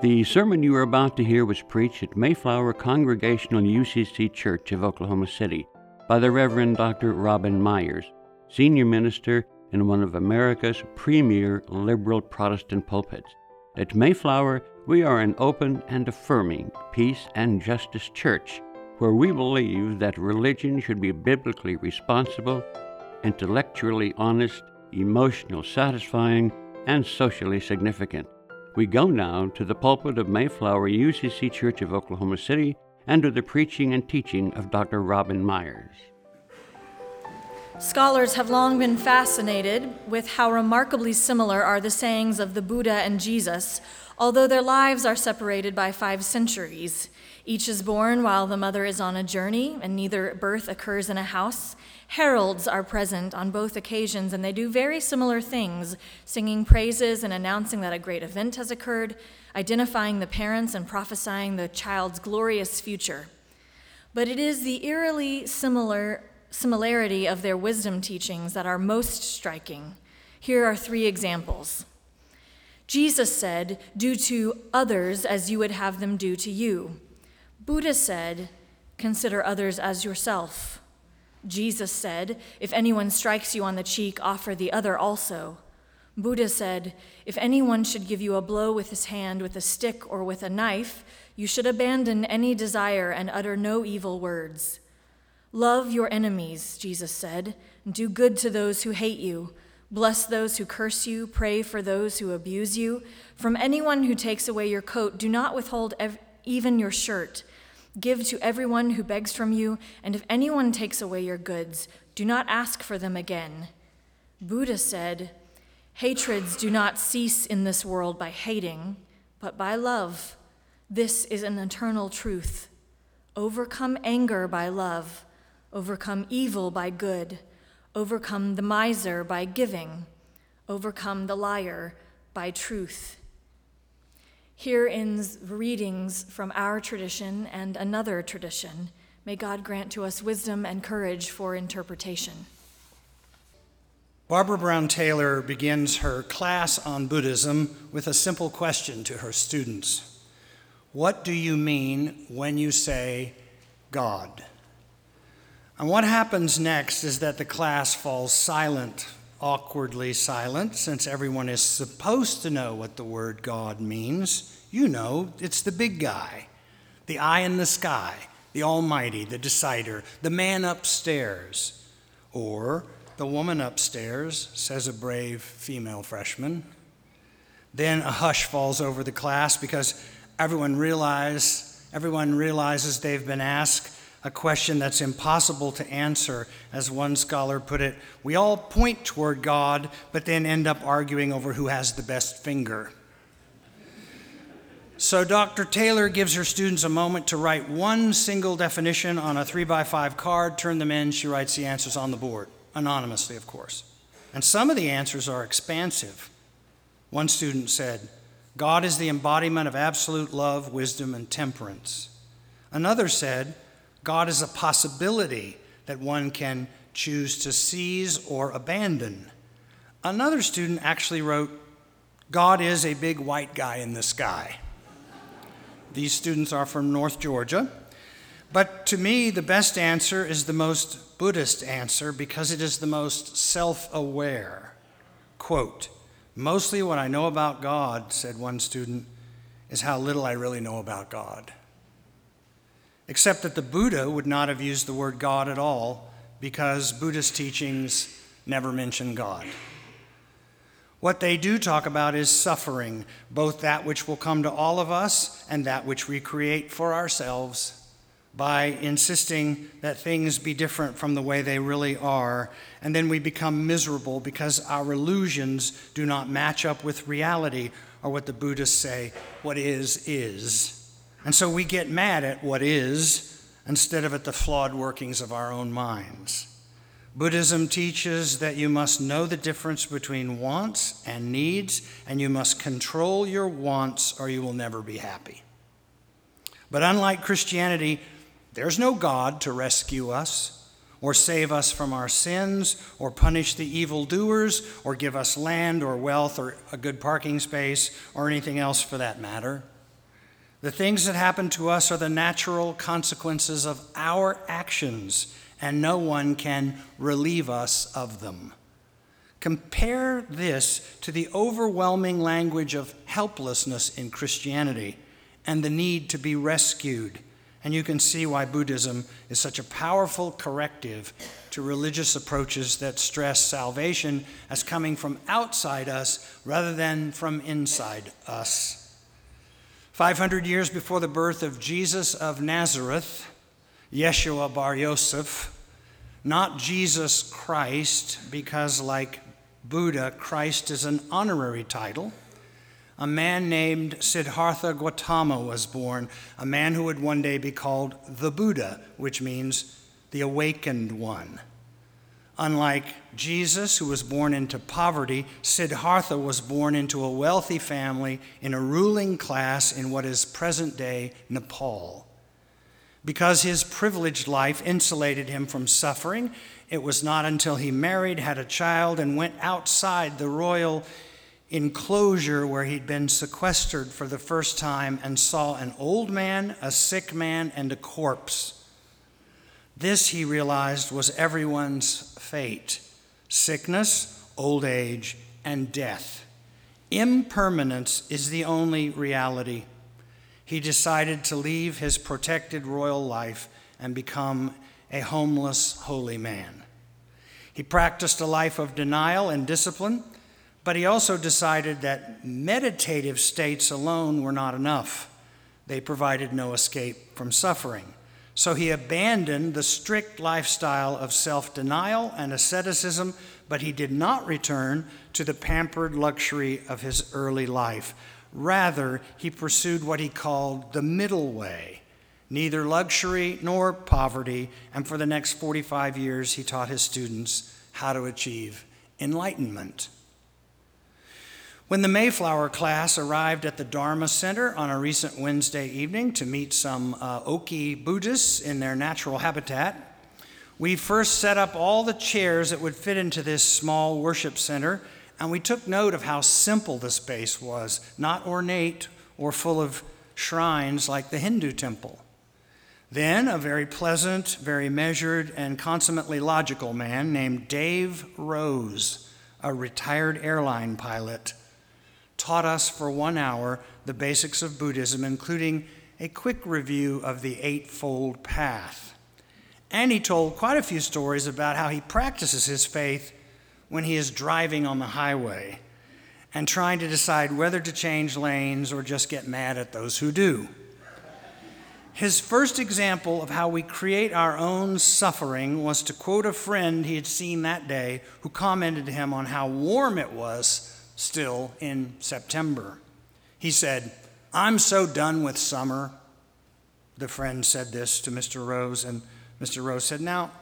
The sermon you are about to hear was preached at Mayflower Congregational UCC Church of Oklahoma City by the Reverend Dr. Robin Meyers, senior minister in one of America's premier liberal Protestant pulpits. At Mayflower, we are an open and affirming peace and justice church where we believe that religion should be biblically responsible, intellectually honest, emotionally satisfying, and socially significant. We go now to the pulpit of Mayflower UCC Church of Oklahoma City under the preaching and teaching of Dr. Robin Meyers. Scholars have long been fascinated with how remarkably similar are the sayings of the Buddha and Jesus, although their lives are separated by five centuries. Each is born while the mother is on a journey, and neither birth occurs in a house. Heralds are present on both occasions, and they do very similar things, singing praises and announcing that a great event has occurred, identifying the parents and prophesying the child's glorious future. But it is the eerily similar similarity of their wisdom teachings that are most striking. Here are three examples. Jesus said, Do to others as you would have them do to you. Buddha said, Consider others as yourself. Jesus said, If anyone strikes you on the cheek, offer the other also. Buddha said, If anyone should give you a blow with his hand, with a stick, or with a knife, you should abandon any desire and utter no evil words. Love your enemies, Jesus said, and do good to those who hate you. Bless those who curse you, pray for those who abuse you. From anyone who takes away your coat, do not withhold ev- even your shirt. Give to everyone who begs from you, and if anyone takes away your goods, do not ask for them again. Buddha said, Hatreds do not cease in this world by hating, but by love. This is an eternal truth. Overcome anger by love, overcome evil by good, overcome the miser by giving, overcome the liar by truth. Here ends readings from our tradition and another tradition. May God grant to us wisdom and courage for interpretation. Barbara Brown Taylor begins her class on Buddhism with a simple question to her students What do you mean when you say God? And what happens next is that the class falls silent, awkwardly silent, since everyone is supposed to know what the word God means. You know, it's the big guy, the eye in the sky, the Almighty, the decider, the man upstairs, or the woman upstairs, says a brave female freshman. Then a hush falls over the class because everyone realize, everyone realizes they've been asked a question that's impossible to answer. As one scholar put it, we all point toward God, but then end up arguing over who has the best finger. So, Dr. Taylor gives her students a moment to write one single definition on a three by five card, turn them in. She writes the answers on the board anonymously, of course. And some of the answers are expansive. One student said, God is the embodiment of absolute love, wisdom, and temperance. Another said, God is a possibility that one can choose to seize or abandon. Another student actually wrote, God is a big white guy in the sky. These students are from North Georgia. But to me, the best answer is the most Buddhist answer because it is the most self aware. Quote, Mostly what I know about God, said one student, is how little I really know about God. Except that the Buddha would not have used the word God at all because Buddhist teachings never mention God. What they do talk about is suffering, both that which will come to all of us and that which we create for ourselves by insisting that things be different from the way they really are, and then we become miserable because our illusions do not match up with reality, or what the Buddhists say, what is, is. And so we get mad at what is instead of at the flawed workings of our own minds. Buddhism teaches that you must know the difference between wants and needs, and you must control your wants or you will never be happy. But unlike Christianity, there's no God to rescue us or save us from our sins or punish the evildoers or give us land or wealth or a good parking space or anything else for that matter. The things that happen to us are the natural consequences of our actions, and no one can relieve us of them. Compare this to the overwhelming language of helplessness in Christianity and the need to be rescued and you can see why Buddhism is such a powerful corrective to religious approaches that stress salvation as coming from outside us rather than from inside us. 500 years before the birth of Jesus of Nazareth, Yeshua bar Yosef, not Jesus Christ, because like Buddha, Christ is an honorary title a man named Siddhartha Gautama was born, a man who would one day be called the Buddha, which means the awakened one. Unlike Jesus, who was born into poverty, Siddhartha was born into a wealthy family in a ruling class in what is present day Nepal. Because his privileged life insulated him from suffering, it was not until he married, had a child, and went outside the royal enclosure where he'd been sequestered for the first time and saw an old man, a sick man, and a corpse. This, he realized, was everyone's fate sickness, old age, and death. Impermanence is the only reality. He decided to leave his protected royal life and become a homeless, holy man. He practiced a life of denial and discipline but he also decided that meditative states alone were not enough. They provided no escape from suffering. So he abandoned the strict lifestyle of self denial and asceticism, but he did not return to the pampered luxury of his early life. Rather, he pursued what he called the middle way neither luxury nor poverty, and for the next 45 years, he taught his students how to achieve enlightenment. When the Mayflower class arrived at the Dharma Center on a recent Wednesday evening to meet some uh, Oki Buddhists in their natural habitat, we first set up all the chairs that would fit into this small worship center, and we took note of how simple the space was, not ornate or full of shrines like the Hindu temple. Then, a very pleasant, very measured, and consummately logical man named Dave Rose, a retired airline pilot, taught us for one hour the basics of Buddhism, including a quick review of the Eightfold Path. And he told quite a few stories about how he practices his faith when he is driving on the highway and trying to decide whether to change lanes or just get mad at those who do. His first example of how we create our own suffering was to quote a friend he had seen that day who commented to him on how warm it was still in September. He said, I'm so done with summer. The friend said this to Mr. Rose, and Mr. Rose said, Now,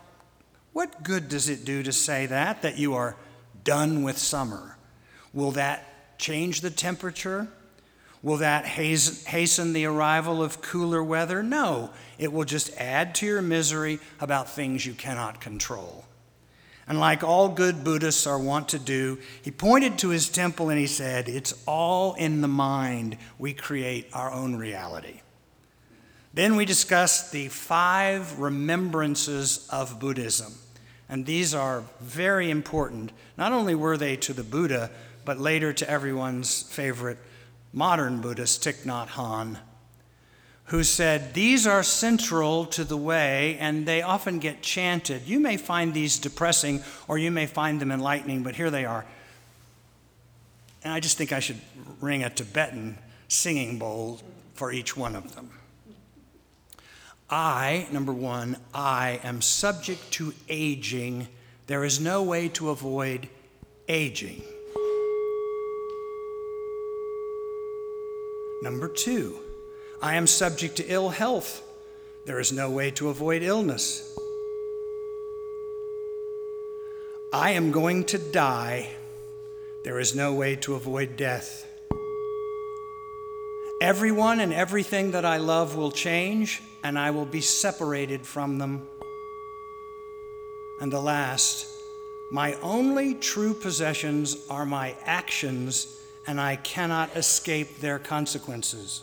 what good does it do to say that, that you are done with summer? Will that change the temperature? Will that hasten the arrival of cooler weather? No, it will just add to your misery about things you cannot control. And like all good Buddhists are wont to do, he pointed to his temple and he said, It's all in the mind. We create our own reality. Then we discussed the five remembrances of Buddhism. And these are very important. Not only were they to the Buddha, but later to everyone's favorite modern Buddhist, Thich Nhat Hanh who said, These are central to the way, and they often get chanted. You may find these depressing or you may find them enlightening, but here they are. And I just think I should ring a Tibetan singing bowl for each one of them. I, number one, I am subject to aging. There is no way to avoid aging. Number two, I am subject to ill health. There is no way to avoid illness. I am going to die. There is no way to avoid death. Everyone and everything that I love will change, and I will be separated from them. And the last, my only true possessions are my actions, and I cannot escape their consequences.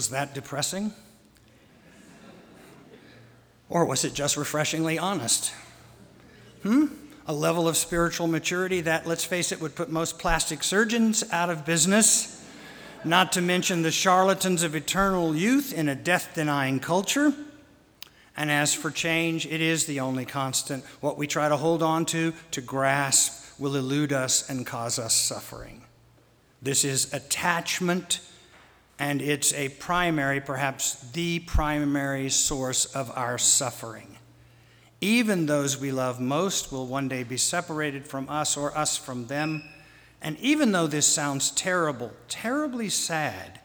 Was that depressing? Or was it just refreshingly honest? Hmm? A level of spiritual maturity that, let's face it, would put most plastic surgeons out of business, not to mention the charlatans of eternal youth in a death denying culture. And as for change, it is the only constant. What we try to hold on to, to grasp, will elude us and cause us suffering. This is attachment and it's a primary, perhaps the primary source of our suffering. Even those we love most will one day be separated from us or us from them. And even though this sounds terrible, terribly sad,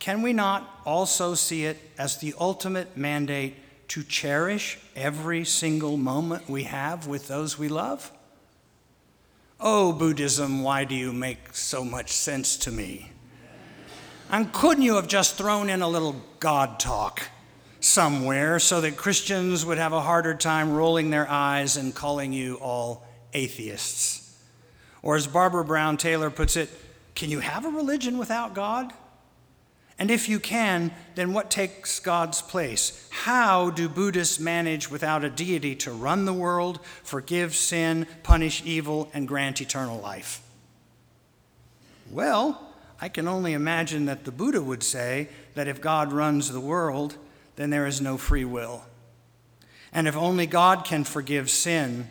can we not also see it as the ultimate mandate to cherish every single moment we have with those we love? Oh, Buddhism, why do you make so much sense to me? And couldn't you have just thrown in a little God talk somewhere so that Christians would have a harder time rolling their eyes and calling you all atheists? Or as Barbara Brown Taylor puts it, can you have a religion without God? And if you can, then what takes God's place? How do Buddhists manage without a deity to run the world, forgive sin, punish evil, and grant eternal life? Well, I can only imagine that the Buddha would say that if God runs the world, then there is no free will. And if only God can forgive sin,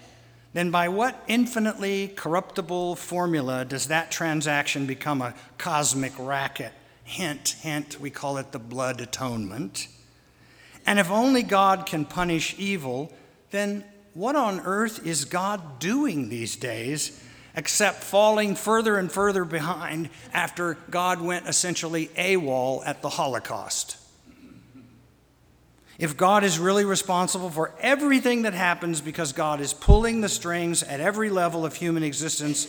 then by what infinitely corruptible formula does that transaction become a cosmic racket? Hint, hint, we call it the blood atonement. And if only God can punish evil, then what on earth is God doing these days except falling further and further behind after God went essentially AWOL at the Holocaust. If God is really responsible for everything that happens because God is pulling the strings at every level of human existence,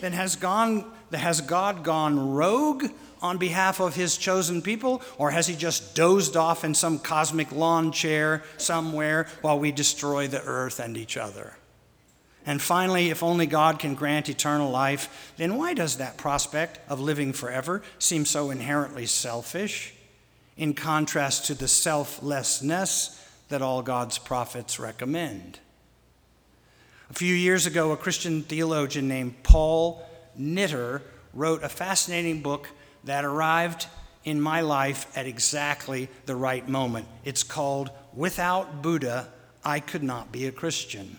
then has, gone, has God gone rogue on behalf of his chosen people, or has he just dozed off in some cosmic lawn chair somewhere while we destroy the earth and each other? And finally, if only God can grant eternal life, then why does that prospect of living forever seem so inherently selfish in contrast to the selflessness that all God's prophets recommend? A few years ago, a Christian theologian named Paul Knitter wrote a fascinating book that arrived in my life at exactly the right moment. It's called Without Buddha, I Could Not Be a Christian.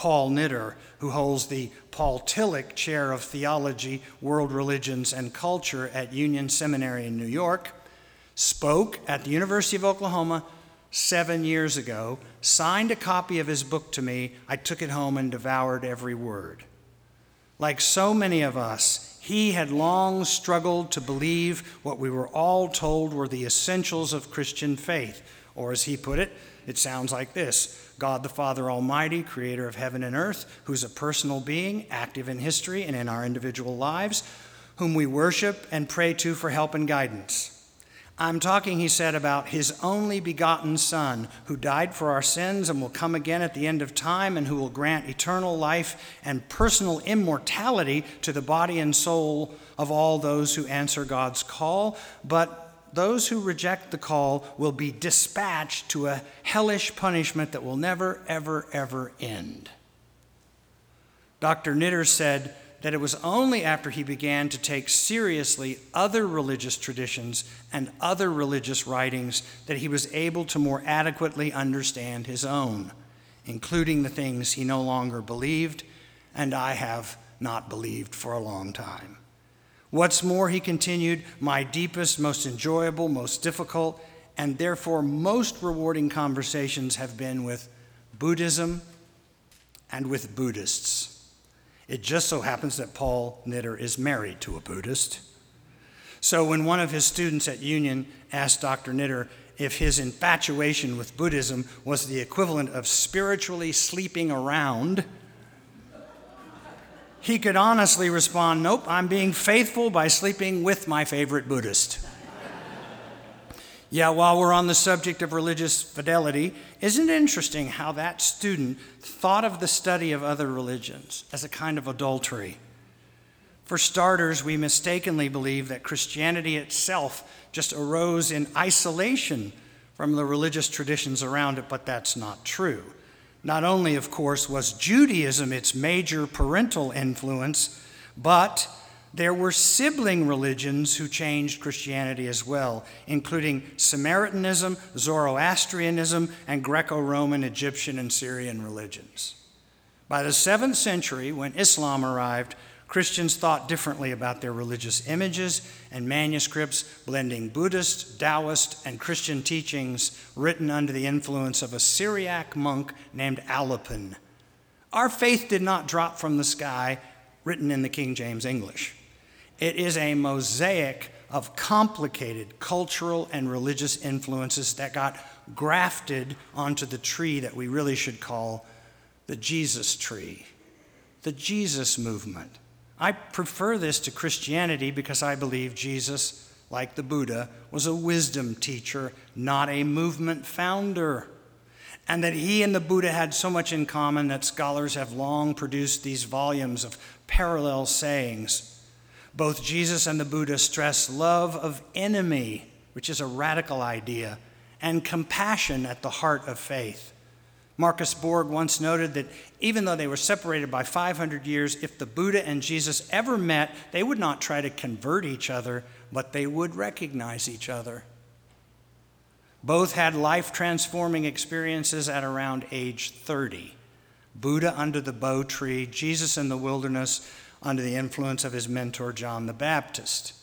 Paul Knitter, who holds the Paul Tillich Chair of Theology, World Religions, and Culture at Union Seminary in New York, spoke at the University of Oklahoma seven years ago, signed a copy of his book to me. I took it home and devoured every word. Like so many of us, he had long struggled to believe what we were all told were the essentials of Christian faith, or as he put it, it sounds like this God the Father Almighty, creator of heaven and earth, who's a personal being, active in history and in our individual lives, whom we worship and pray to for help and guidance. I'm talking, he said, about his only begotten Son, who died for our sins and will come again at the end of time, and who will grant eternal life and personal immortality to the body and soul of all those who answer God's call. But those who reject the call will be dispatched to a hellish punishment that will never, ever, ever end. Dr. Knitter said that it was only after he began to take seriously other religious traditions and other religious writings that he was able to more adequately understand his own, including the things he no longer believed and I have not believed for a long time. What's more, he continued, my deepest, most enjoyable, most difficult, and therefore most rewarding conversations have been with Buddhism and with Buddhists. It just so happens that Paul Knitter is married to a Buddhist. So when one of his students at Union asked Dr. Knitter if his infatuation with Buddhism was the equivalent of spiritually sleeping around, he could honestly respond, Nope, I'm being faithful by sleeping with my favorite Buddhist. Yeah, while we're on the subject of religious fidelity, isn't it interesting how that student thought of the study of other religions as a kind of adultery? For starters, we mistakenly believe that Christianity itself just arose in isolation from the religious traditions around it, but that's not true. Not only, of course, was Judaism its major parental influence, but there were sibling religions who changed Christianity as well, including Samaritanism, Zoroastrianism, and Greco Roman, Egyptian, and Syrian religions. By the 7th century, when Islam arrived, Christians thought differently about their religious images and manuscripts, blending Buddhist, Taoist, and Christian teachings written under the influence of a Syriac monk named Alopen. Our faith did not drop from the sky, written in the King James English. It is a mosaic of complicated cultural and religious influences that got grafted onto the tree that we really should call the Jesus tree, the Jesus movement. I prefer this to Christianity because I believe Jesus, like the Buddha, was a wisdom teacher, not a movement founder. And that he and the Buddha had so much in common that scholars have long produced these volumes of parallel sayings both Jesus and the Buddha stress love of enemy, which is a radical idea, and compassion at the heart of faith. Marcus Borg once noted that even though they were separated by 500 years, if the Buddha and Jesus ever met, they would not try to convert each other, but they would recognize each other. Both had life transforming experiences at around age 30. Buddha under the bo tree, Jesus in the wilderness, under the influence of his mentor, John the Baptist.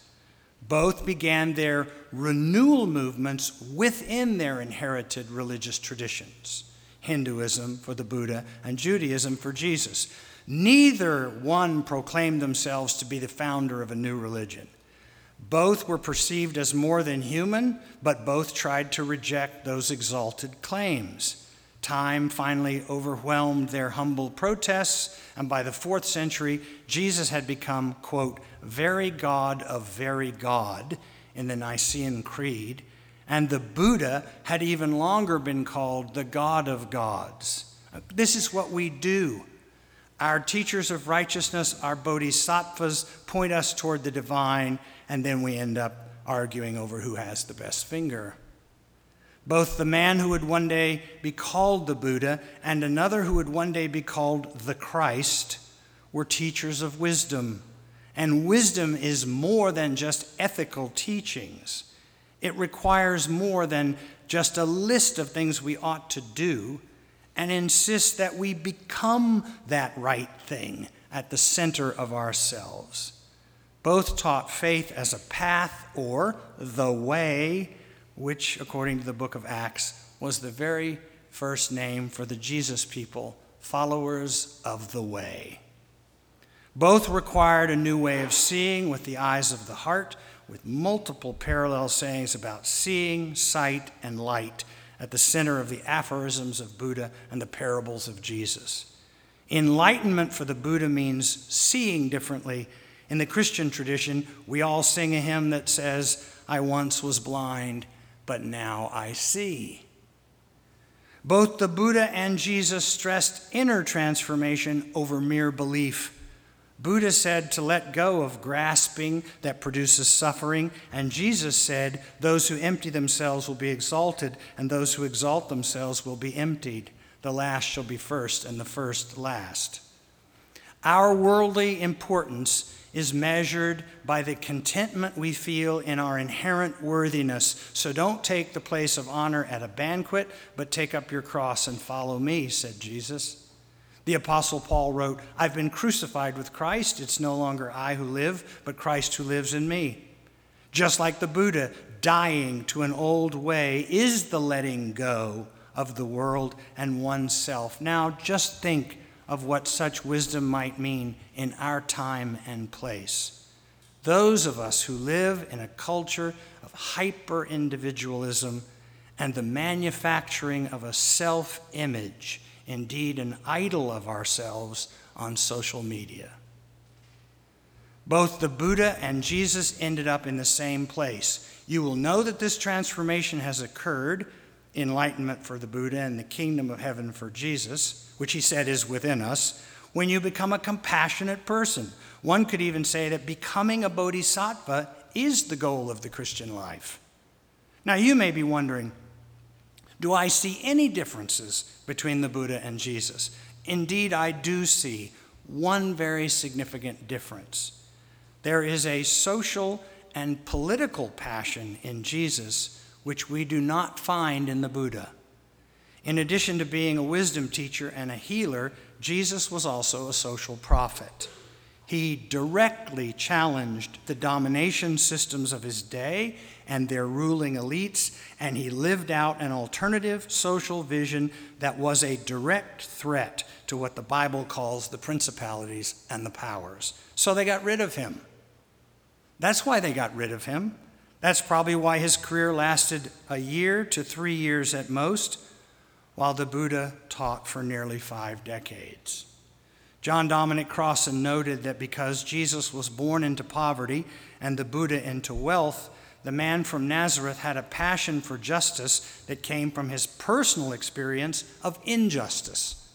Both began their renewal movements within their inherited religious traditions Hinduism for the Buddha and Judaism for Jesus. Neither one proclaimed themselves to be the founder of a new religion. Both were perceived as more than human, but both tried to reject those exalted claims. Time finally overwhelmed their humble protests, and by the fourth century, Jesus had become, quote, very God of very God in the Nicene Creed, and the Buddha had even longer been called the God of gods. This is what we do. Our teachers of righteousness, our bodhisattvas, point us toward the divine, and then we end up arguing over who has the best finger. Both the man who would one day be called the Buddha and another who would one day be called the Christ were teachers of wisdom. And wisdom is more than just ethical teachings, it requires more than just a list of things we ought to do and insists that we become that right thing at the center of ourselves. Both taught faith as a path or the way which, according to the book of Acts, was the very first name for the Jesus people, followers of the way. Both required a new way of seeing with the eyes of the heart, with multiple parallel sayings about seeing, sight, and light at the center of the aphorisms of Buddha and the parables of Jesus. Enlightenment for the Buddha means seeing differently. In the Christian tradition, we all sing a hymn that says, I once was blind but now I see. Both the Buddha and Jesus stressed inner transformation over mere belief. Buddha said to let go of grasping that produces suffering, and Jesus said, Those who empty themselves will be exalted, and those who exalt themselves will be emptied. The last shall be first, and the first last. Our worldly importance is measured by the contentment we feel in our inherent worthiness. So don't take the place of honor at a banquet, but take up your cross and follow me, said Jesus. The Apostle Paul wrote, I've been crucified with Christ. It's no longer I who live, but Christ who lives in me. Just like the Buddha, dying to an old way is the letting go of the world and oneself. Now, just think of what such wisdom might mean in our time and place. Those of us who live in a culture of hyper individualism and the manufacturing of a self image, indeed an idol of ourselves, on social media. Both the Buddha and Jesus ended up in the same place. You will know that this transformation has occurred enlightenment for the Buddha and the kingdom of heaven for Jesus, which he said is within us, when you become a compassionate person. One could even say that becoming a bodhisattva is the goal of the Christian life. Now, you may be wondering do I see any differences between the Buddha and Jesus? Indeed, I do see one very significant difference. There is a social and political passion in Jesus which we do not find in the Buddha. In addition to being a wisdom teacher and a healer, Jesus was also a social prophet. He directly challenged the domination systems of his day and their ruling elites, and he lived out an alternative social vision that was a direct threat to what the Bible calls the principalities and the powers. So they got rid of him. That's why they got rid of him. That's probably why his career lasted a year to three years at most, while the Buddha taught for nearly five decades. John Dominic Crossan noted that because Jesus was born into poverty and the Buddha into wealth, the man from Nazareth had a passion for justice that came from his personal experience of injustice.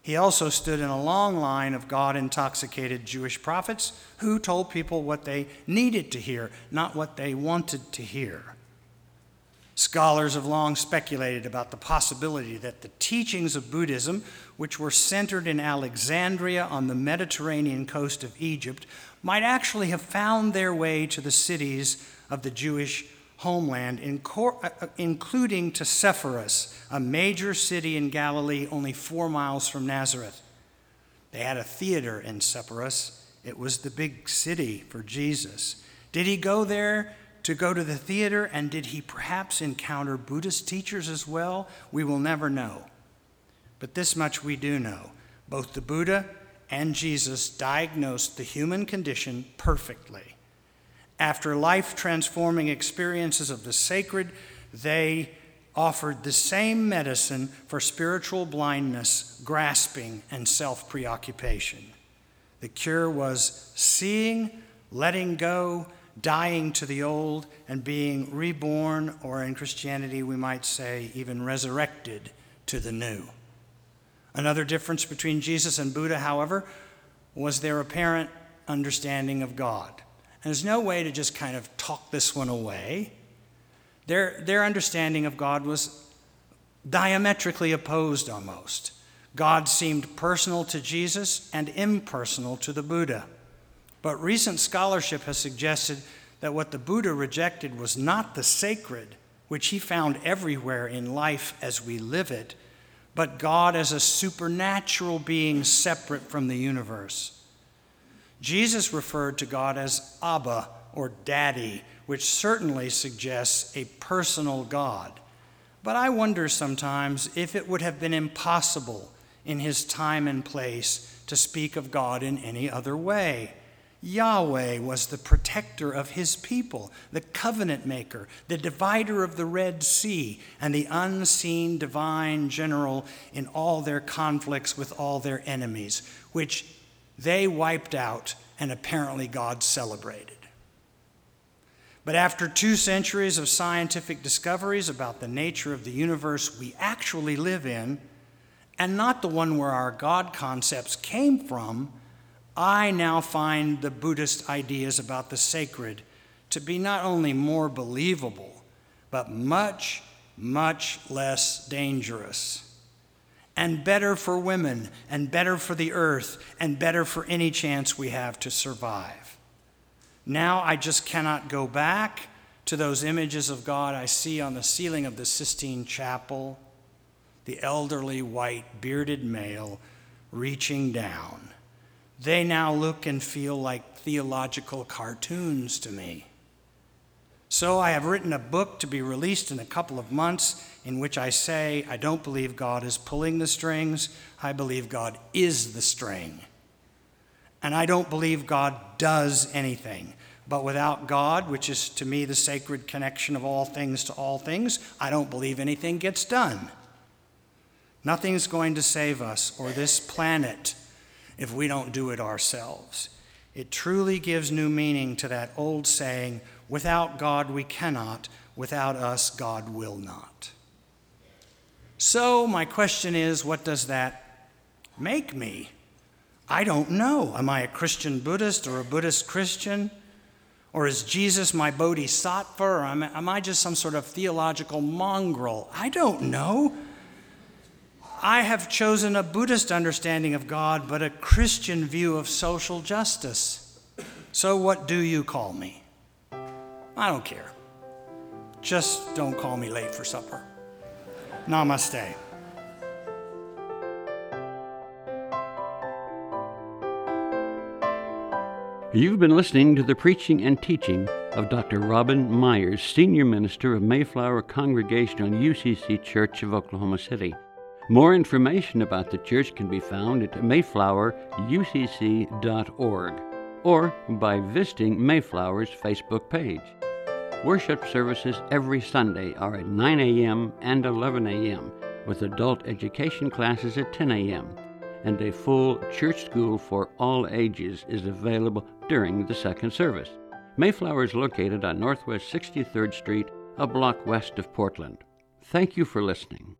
He also stood in a long line of God intoxicated Jewish prophets who told people what they needed to hear, not what they wanted to hear. Scholars have long speculated about the possibility that the teachings of Buddhism, which were centered in Alexandria on the Mediterranean coast of Egypt, might actually have found their way to the cities of the Jewish homeland, uh, uh, including to Sepphoris, a major city in Galilee only four miles from Nazareth. They had a theater in Sepphoris. It was the big city for Jesus. Did he go there to go to the theater, and did he perhaps encounter Buddhist teachers as well? We will never know. But this much we do know both the Buddha and Jesus diagnosed the human condition perfectly. After life transforming experiences of the sacred, they offered the same medicine for spiritual blindness, grasping, and self preoccupation. The cure was seeing, letting go, dying to the old, and being reborn, or in Christianity, we might say, even resurrected to the new. Another difference between Jesus and Buddha, however, was their apparent understanding of God. And there's no way to just kind of talk this one away. Their, their understanding of God was diametrically opposed almost. God seemed personal to Jesus and impersonal to the Buddha. But recent scholarship has suggested that what the Buddha rejected was not the sacred, which he found everywhere in life as we live it, but God as a supernatural being separate from the universe. Jesus referred to God as Abba or Daddy, which certainly suggests a personal God. But I wonder sometimes if it would have been impossible in his time and place to speak of God in any other way. Yahweh was the protector of his people, the covenant maker, the divider of the Red Sea, and the unseen divine general in all their conflicts with all their enemies, which they wiped out, and apparently God celebrated. But after two centuries of scientific discoveries about the nature of the universe we actually live in, and not the one where our God concepts came from, I now find the Buddhist ideas about the sacred to be not only more believable, but much, much less dangerous. and better for women, and better for the earth, and better for any chance we have to survive. Now I just cannot go back to those images of God I see on the ceiling of the Sistine Chapel, the elderly white bearded male reaching down. They now look and feel like theological cartoons to me. So I have written a book to be released in a couple of months in which I say, I don't believe God is pulling the strings, I believe God is the string. And I don't believe God does anything. But without God, which is to me the sacred connection of all things to all things, I don't believe anything gets done. Nothing's going to save us or this planet if we don't do it ourselves. It truly gives new meaning to that old saying without God we cannot, without us God will not. So, my question is what does that make me? I don't know. Am I a Christian Buddhist or a Buddhist Christian? Or is Jesus my bodhisattva? Or am, I just some sort of theological mongrel? I don't know. I have chosen a Buddhist understanding of God, but a Christian view of social justice. So, what do you call me? I don't care. Just don't call me late for supper. Namaste. You've been listening to the preaching and teaching of Dr. Robin Meyers, Senior Minister of Mayflower Congregational UCC Church of Oklahoma City. More information about the church can be found at mayflowerucc.org or by visiting Mayflower's Facebook page. Worship services every Sunday are at 9 a.m. and 11 a.m., with adult education classes at 10 a.m and a full church school for all ages is available during the second service. Mayflower is located on Northwest 63rd Street, a block west of Portland. Thank you for listening.